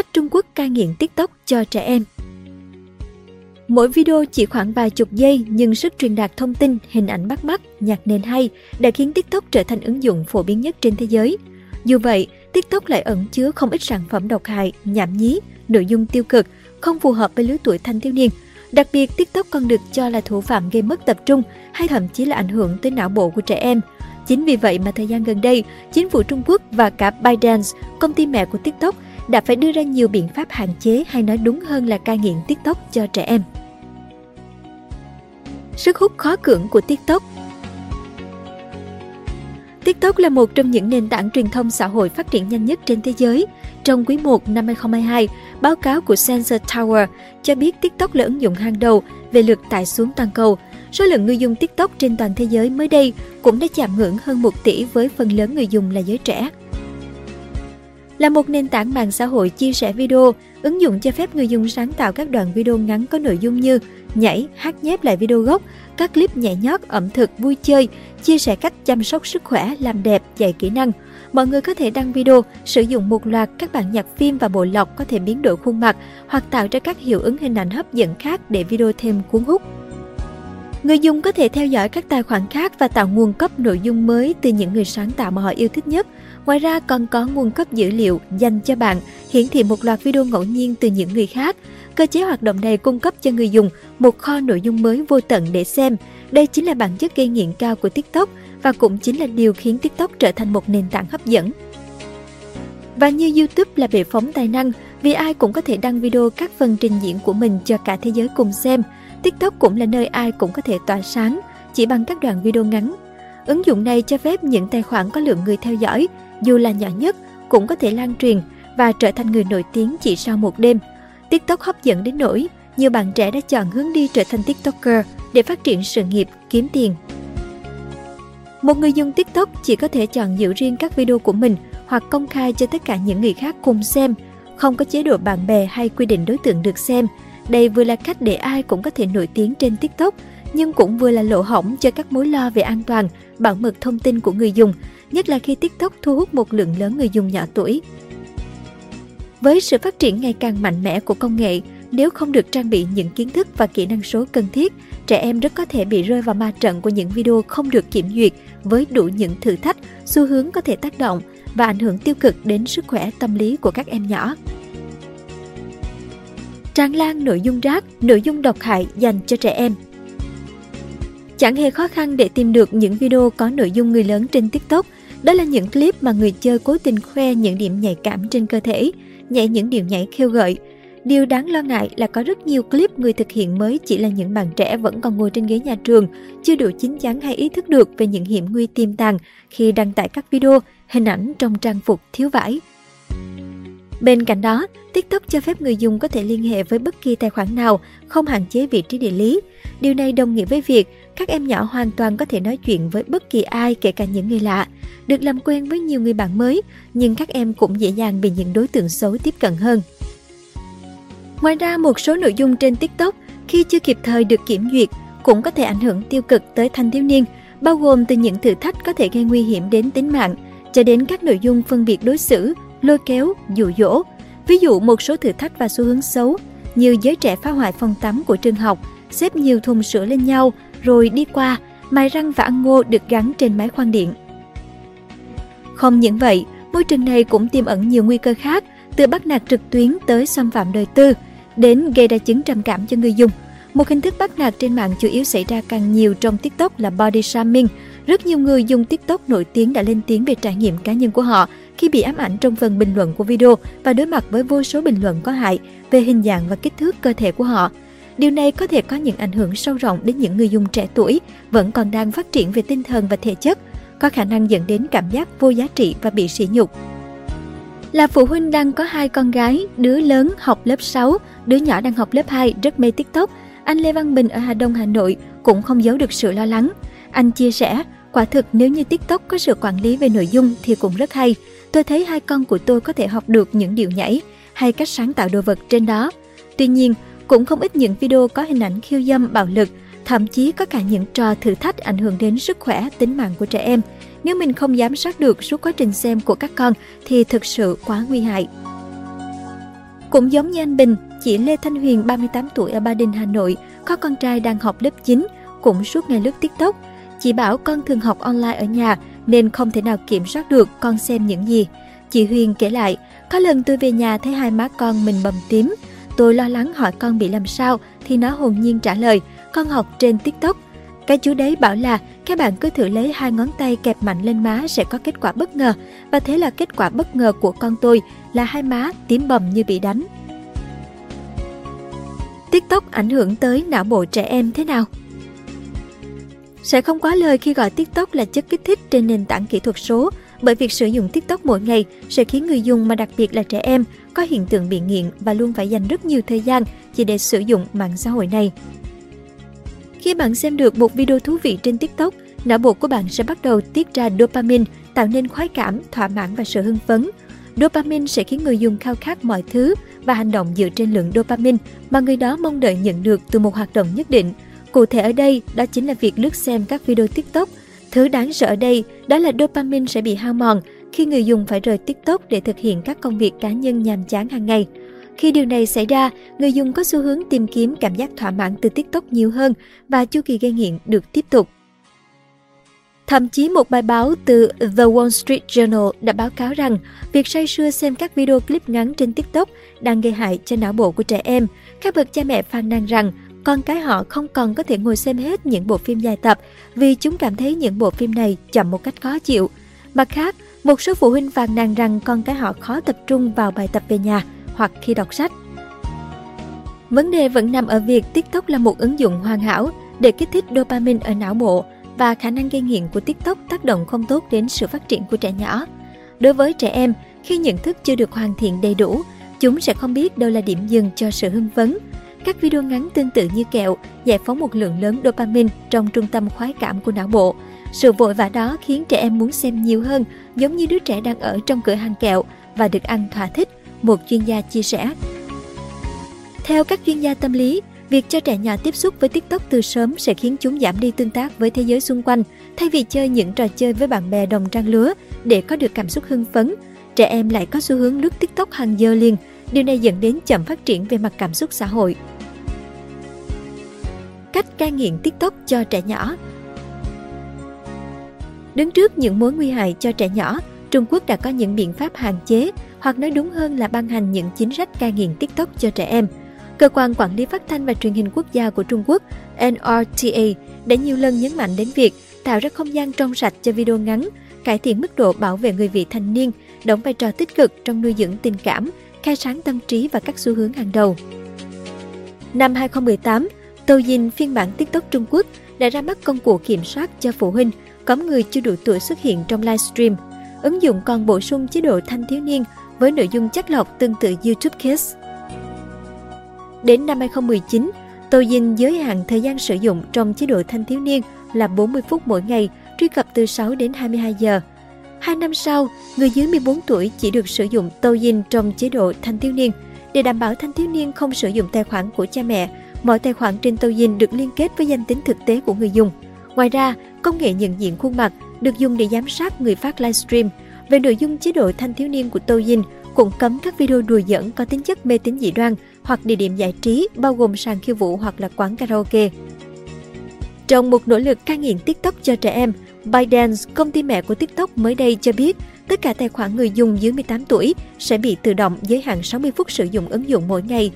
Cách Trung Quốc cai nghiện TikTok cho trẻ em Mỗi video chỉ khoảng vài chục giây nhưng sức truyền đạt thông tin, hình ảnh bắt mắt, nhạc nền hay đã khiến TikTok trở thành ứng dụng phổ biến nhất trên thế giới. Dù vậy, TikTok lại ẩn chứa không ít sản phẩm độc hại, nhảm nhí, nội dung tiêu cực, không phù hợp với lứa tuổi thanh thiếu niên. Đặc biệt, TikTok còn được cho là thủ phạm gây mất tập trung hay thậm chí là ảnh hưởng tới não bộ của trẻ em. Chính vì vậy mà thời gian gần đây, chính phủ Trung Quốc và cả ByteDance, công ty mẹ của TikTok, đã phải đưa ra nhiều biện pháp hạn chế hay nói đúng hơn là cai nghiện TikTok cho trẻ em. Sức hút khó cưỡng của TikTok TikTok là một trong những nền tảng truyền thông xã hội phát triển nhanh nhất trên thế giới. Trong quý 1 năm 2022, báo cáo của Sensor Tower cho biết TikTok là ứng dụng hàng đầu về lượt tải xuống toàn cầu. Số lượng người dùng TikTok trên toàn thế giới mới đây cũng đã chạm ngưỡng hơn 1 tỷ với phần lớn người dùng là giới trẻ. Là một nền tảng mạng xã hội chia sẻ video, ứng dụng cho phép người dùng sáng tạo các đoạn video ngắn có nội dung như nhảy, hát nhép lại video gốc, các clip nhảy nhót, ẩm thực, vui chơi, chia sẻ cách chăm sóc sức khỏe, làm đẹp, dạy kỹ năng. Mọi người có thể đăng video, sử dụng một loạt các bản nhạc phim và bộ lọc có thể biến đổi khuôn mặt hoặc tạo ra các hiệu ứng hình ảnh hấp dẫn khác để video thêm cuốn hút. Người dùng có thể theo dõi các tài khoản khác và tạo nguồn cấp nội dung mới từ những người sáng tạo mà họ yêu thích nhất. Ngoài ra còn có nguồn cấp dữ liệu dành cho bạn, hiển thị một loạt video ngẫu nhiên từ những người khác. Cơ chế hoạt động này cung cấp cho người dùng một kho nội dung mới vô tận để xem. Đây chính là bản chất gây nghiện cao của TikTok và cũng chính là điều khiến TikTok trở thành một nền tảng hấp dẫn. Và như YouTube là bệ phóng tài năng, vì ai cũng có thể đăng video các phần trình diễn của mình cho cả thế giới cùng xem. TikTok cũng là nơi ai cũng có thể tỏa sáng chỉ bằng các đoạn video ngắn. Ứng dụng này cho phép những tài khoản có lượng người theo dõi, dù là nhỏ nhất, cũng có thể lan truyền và trở thành người nổi tiếng chỉ sau một đêm. TikTok hấp dẫn đến nỗi nhiều bạn trẻ đã chọn hướng đi trở thành TikToker để phát triển sự nghiệp, kiếm tiền. Một người dùng TikTok chỉ có thể chọn giữ riêng các video của mình hoặc công khai cho tất cả những người khác cùng xem, không có chế độ bạn bè hay quy định đối tượng được xem. Đây vừa là cách để ai cũng có thể nổi tiếng trên TikTok, nhưng cũng vừa là lỗ hổng cho các mối lo về an toàn, bảo mật thông tin của người dùng, nhất là khi TikTok thu hút một lượng lớn người dùng nhỏ tuổi. Với sự phát triển ngày càng mạnh mẽ của công nghệ, nếu không được trang bị những kiến thức và kỹ năng số cần thiết, trẻ em rất có thể bị rơi vào ma trận của những video không được kiểm duyệt với đủ những thử thách, xu hướng có thể tác động và ảnh hưởng tiêu cực đến sức khỏe tâm lý của các em nhỏ. Tràn lan nội dung rác, nội dung độc hại dành cho trẻ em Chẳng hề khó khăn để tìm được những video có nội dung người lớn trên TikTok. Đó là những clip mà người chơi cố tình khoe những điểm nhạy cảm trên cơ thể, nhảy những điệu nhảy khiêu gợi, Điều đáng lo ngại là có rất nhiều clip người thực hiện mới chỉ là những bạn trẻ vẫn còn ngồi trên ghế nhà trường, chưa đủ chín chắn hay ý thức được về những hiểm nguy tiềm tàng khi đăng tải các video, hình ảnh trong trang phục thiếu vải. Bên cạnh đó, TikTok cho phép người dùng có thể liên hệ với bất kỳ tài khoản nào, không hạn chế vị trí địa lý. Điều này đồng nghĩa với việc các em nhỏ hoàn toàn có thể nói chuyện với bất kỳ ai kể cả những người lạ, được làm quen với nhiều người bạn mới, nhưng các em cũng dễ dàng bị những đối tượng xấu tiếp cận hơn. Ngoài ra, một số nội dung trên TikTok khi chưa kịp thời được kiểm duyệt cũng có thể ảnh hưởng tiêu cực tới thanh thiếu niên, bao gồm từ những thử thách có thể gây nguy hiểm đến tính mạng, cho đến các nội dung phân biệt đối xử, lôi kéo, dụ dỗ. Ví dụ một số thử thách và xu hướng xấu như giới trẻ phá hoại phòng tắm của trường học, xếp nhiều thùng sữa lên nhau rồi đi qua, mài răng và ăn ngô được gắn trên máy khoan điện. Không những vậy, môi trường này cũng tiềm ẩn nhiều nguy cơ khác, từ bắt nạt trực tuyến tới xâm phạm đời tư, đến gây ra chứng trầm cảm cho người dùng. Một hình thức bắt nạt trên mạng chủ yếu xảy ra càng nhiều trong TikTok là body shaming. Rất nhiều người dùng TikTok nổi tiếng đã lên tiếng về trải nghiệm cá nhân của họ khi bị ám ảnh trong phần bình luận của video và đối mặt với vô số bình luận có hại về hình dạng và kích thước cơ thể của họ. Điều này có thể có những ảnh hưởng sâu rộng đến những người dùng trẻ tuổi vẫn còn đang phát triển về tinh thần và thể chất, có khả năng dẫn đến cảm giác vô giá trị và bị sỉ nhục. Là phụ huynh đang có hai con gái, đứa lớn học lớp 6, đứa nhỏ đang học lớp 2 rất mê TikTok. Anh Lê Văn Bình ở Hà Đông, Hà Nội cũng không giấu được sự lo lắng. Anh chia sẻ, quả thực nếu như TikTok có sự quản lý về nội dung thì cũng rất hay. Tôi thấy hai con của tôi có thể học được những điệu nhảy hay cách sáng tạo đồ vật trên đó. Tuy nhiên, cũng không ít những video có hình ảnh khiêu dâm, bạo lực, thậm chí có cả những trò thử thách ảnh hưởng đến sức khỏe, tính mạng của trẻ em. Nếu mình không giám sát được suốt quá trình xem của các con thì thực sự quá nguy hại. Cũng giống như anh Bình, chị Lê Thanh Huyền 38 tuổi ở Ba Đình, Hà Nội, có con trai đang học lớp 9, cũng suốt ngày lướt TikTok. Chị bảo con thường học online ở nhà nên không thể nào kiểm soát được con xem những gì. Chị Huyền kể lại, có lần tôi về nhà thấy hai má con mình bầm tím. Tôi lo lắng hỏi con bị làm sao thì nó hồn nhiên trả lời, con học trên TikTok. Cái chú đấy bảo là các bạn cứ thử lấy hai ngón tay kẹp mạnh lên má sẽ có kết quả bất ngờ. Và thế là kết quả bất ngờ của con tôi là hai má tím bầm như bị đánh. TikTok ảnh hưởng tới não bộ trẻ em thế nào? Sẽ không quá lời khi gọi TikTok là chất kích thích trên nền tảng kỹ thuật số, bởi việc sử dụng TikTok mỗi ngày sẽ khiến người dùng mà đặc biệt là trẻ em có hiện tượng bị nghiện và luôn phải dành rất nhiều thời gian chỉ để sử dụng mạng xã hội này. Khi bạn xem được một video thú vị trên TikTok, não bộ của bạn sẽ bắt đầu tiết ra dopamine, tạo nên khoái cảm, thỏa mãn và sự hưng phấn. Dopamine sẽ khiến người dùng khao khát mọi thứ và hành động dựa trên lượng dopamine mà người đó mong đợi nhận được từ một hoạt động nhất định. Cụ thể ở đây, đó chính là việc lướt xem các video TikTok. Thứ đáng sợ ở đây đó là dopamine sẽ bị hao mòn khi người dùng phải rời TikTok để thực hiện các công việc cá nhân nhàm chán hàng ngày. Khi điều này xảy ra, người dùng có xu hướng tìm kiếm cảm giác thỏa mãn từ TikTok nhiều hơn và chu kỳ gây nghiện được tiếp tục. Thậm chí một bài báo từ The Wall Street Journal đã báo cáo rằng việc say sưa xem các video clip ngắn trên TikTok đang gây hại cho não bộ của trẻ em. Các bậc cha mẹ phàn nàn rằng con cái họ không còn có thể ngồi xem hết những bộ phim dài tập vì chúng cảm thấy những bộ phim này chậm một cách khó chịu. Mặt khác, một số phụ huynh phàn nàn rằng con cái họ khó tập trung vào bài tập về nhà hoặc khi đọc sách. Vấn đề vẫn nằm ở việc TikTok là một ứng dụng hoàn hảo để kích thích dopamine ở não bộ và khả năng gây nghiện của TikTok tác động không tốt đến sự phát triển của trẻ nhỏ. Đối với trẻ em, khi nhận thức chưa được hoàn thiện đầy đủ, chúng sẽ không biết đâu là điểm dừng cho sự hưng phấn. Các video ngắn tương tự như kẹo giải phóng một lượng lớn dopamine trong trung tâm khoái cảm của não bộ. Sự vội vã đó khiến trẻ em muốn xem nhiều hơn, giống như đứa trẻ đang ở trong cửa hàng kẹo và được ăn thỏa thích, một chuyên gia chia sẻ. Theo các chuyên gia tâm lý, Việc cho trẻ nhỏ tiếp xúc với TikTok từ sớm sẽ khiến chúng giảm đi tương tác với thế giới xung quanh, thay vì chơi những trò chơi với bạn bè đồng trang lứa để có được cảm xúc hưng phấn. Trẻ em lại có xu hướng lướt TikTok hàng giờ liền, điều này dẫn đến chậm phát triển về mặt cảm xúc xã hội. Cách cai nghiện TikTok cho trẻ nhỏ. Đứng trước những mối nguy hại cho trẻ nhỏ, Trung Quốc đã có những biện pháp hạn chế, hoặc nói đúng hơn là ban hành những chính sách cai nghiện TikTok cho trẻ em – Cơ quan Quản lý Phát thanh và Truyền hình Quốc gia của Trung Quốc NRTA đã nhiều lần nhấn mạnh đến việc tạo ra không gian trong sạch cho video ngắn, cải thiện mức độ bảo vệ người vị thành niên, đóng vai trò tích cực trong nuôi dưỡng tình cảm, khai sáng tâm trí và các xu hướng hàng đầu. Năm 2018, Douyin phiên bản TikTok Trung Quốc đã ra mắt công cụ kiểm soát cho phụ huynh cấm người chưa đủ tuổi xuất hiện trong livestream. Ứng dụng còn bổ sung chế độ thanh thiếu niên với nội dung chất lọc tương tự YouTube Kids. Đến năm 2019, Douyin giới hạn thời gian sử dụng trong chế độ thanh thiếu niên là 40 phút mỗi ngày, truy cập từ 6 đến 22 giờ. Hai năm sau, người dưới 14 tuổi chỉ được sử dụng Douyin trong chế độ thanh thiếu niên. Để đảm bảo thanh thiếu niên không sử dụng tài khoản của cha mẹ, mọi tài khoản trên Douyin được liên kết với danh tính thực tế của người dùng. Ngoài ra, công nghệ nhận diện khuôn mặt được dùng để giám sát người phát livestream. Về nội dung chế độ thanh thiếu niên của Douyin cũng cấm các video đùa giỡn có tính chất mê tín dị đoan, hoặc địa điểm giải trí bao gồm sàn khiêu vũ hoặc là quán karaoke. Trong một nỗ lực cai nghiện TikTok cho trẻ em, ByteDance, công ty mẹ của TikTok mới đây cho biết tất cả tài khoản người dùng dưới 18 tuổi sẽ bị tự động giới hạn 60 phút sử dụng ứng dụng mỗi ngày.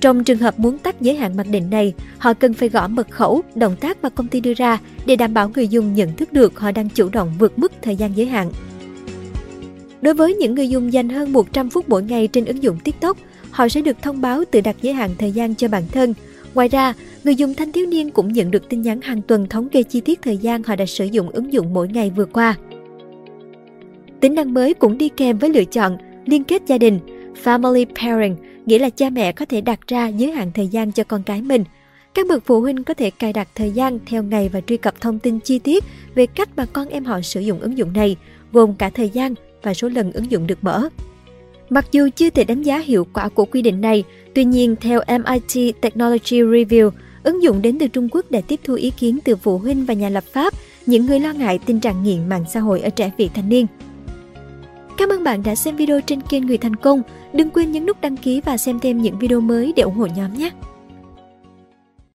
Trong trường hợp muốn tắt giới hạn mặc định này, họ cần phải gõ mật khẩu, động tác mà công ty đưa ra để đảm bảo người dùng nhận thức được họ đang chủ động vượt mức thời gian giới hạn. Đối với những người dùng dành hơn 100 phút mỗi ngày trên ứng dụng TikTok, họ sẽ được thông báo tự đặt giới hạn thời gian cho bản thân. Ngoài ra, người dùng thanh thiếu niên cũng nhận được tin nhắn hàng tuần thống kê chi tiết thời gian họ đã sử dụng ứng dụng mỗi ngày vừa qua. Tính năng mới cũng đi kèm với lựa chọn liên kết gia đình, Family Pairing, nghĩa là cha mẹ có thể đặt ra giới hạn thời gian cho con cái mình. Các bậc phụ huynh có thể cài đặt thời gian theo ngày và truy cập thông tin chi tiết về cách mà con em họ sử dụng ứng dụng này, gồm cả thời gian và số lần ứng dụng được mở. Mặc dù chưa thể đánh giá hiệu quả của quy định này, tuy nhiên theo MIT Technology Review, ứng dụng đến từ Trung Quốc đã tiếp thu ý kiến từ phụ huynh và nhà lập pháp, những người lo ngại tình trạng nghiện mạng xã hội ở trẻ vị thành niên. Cảm ơn bạn đã xem video trên kênh Người Thành Công. Đừng quên nhấn nút đăng ký và xem thêm những video mới để ủng hộ nhóm nhé.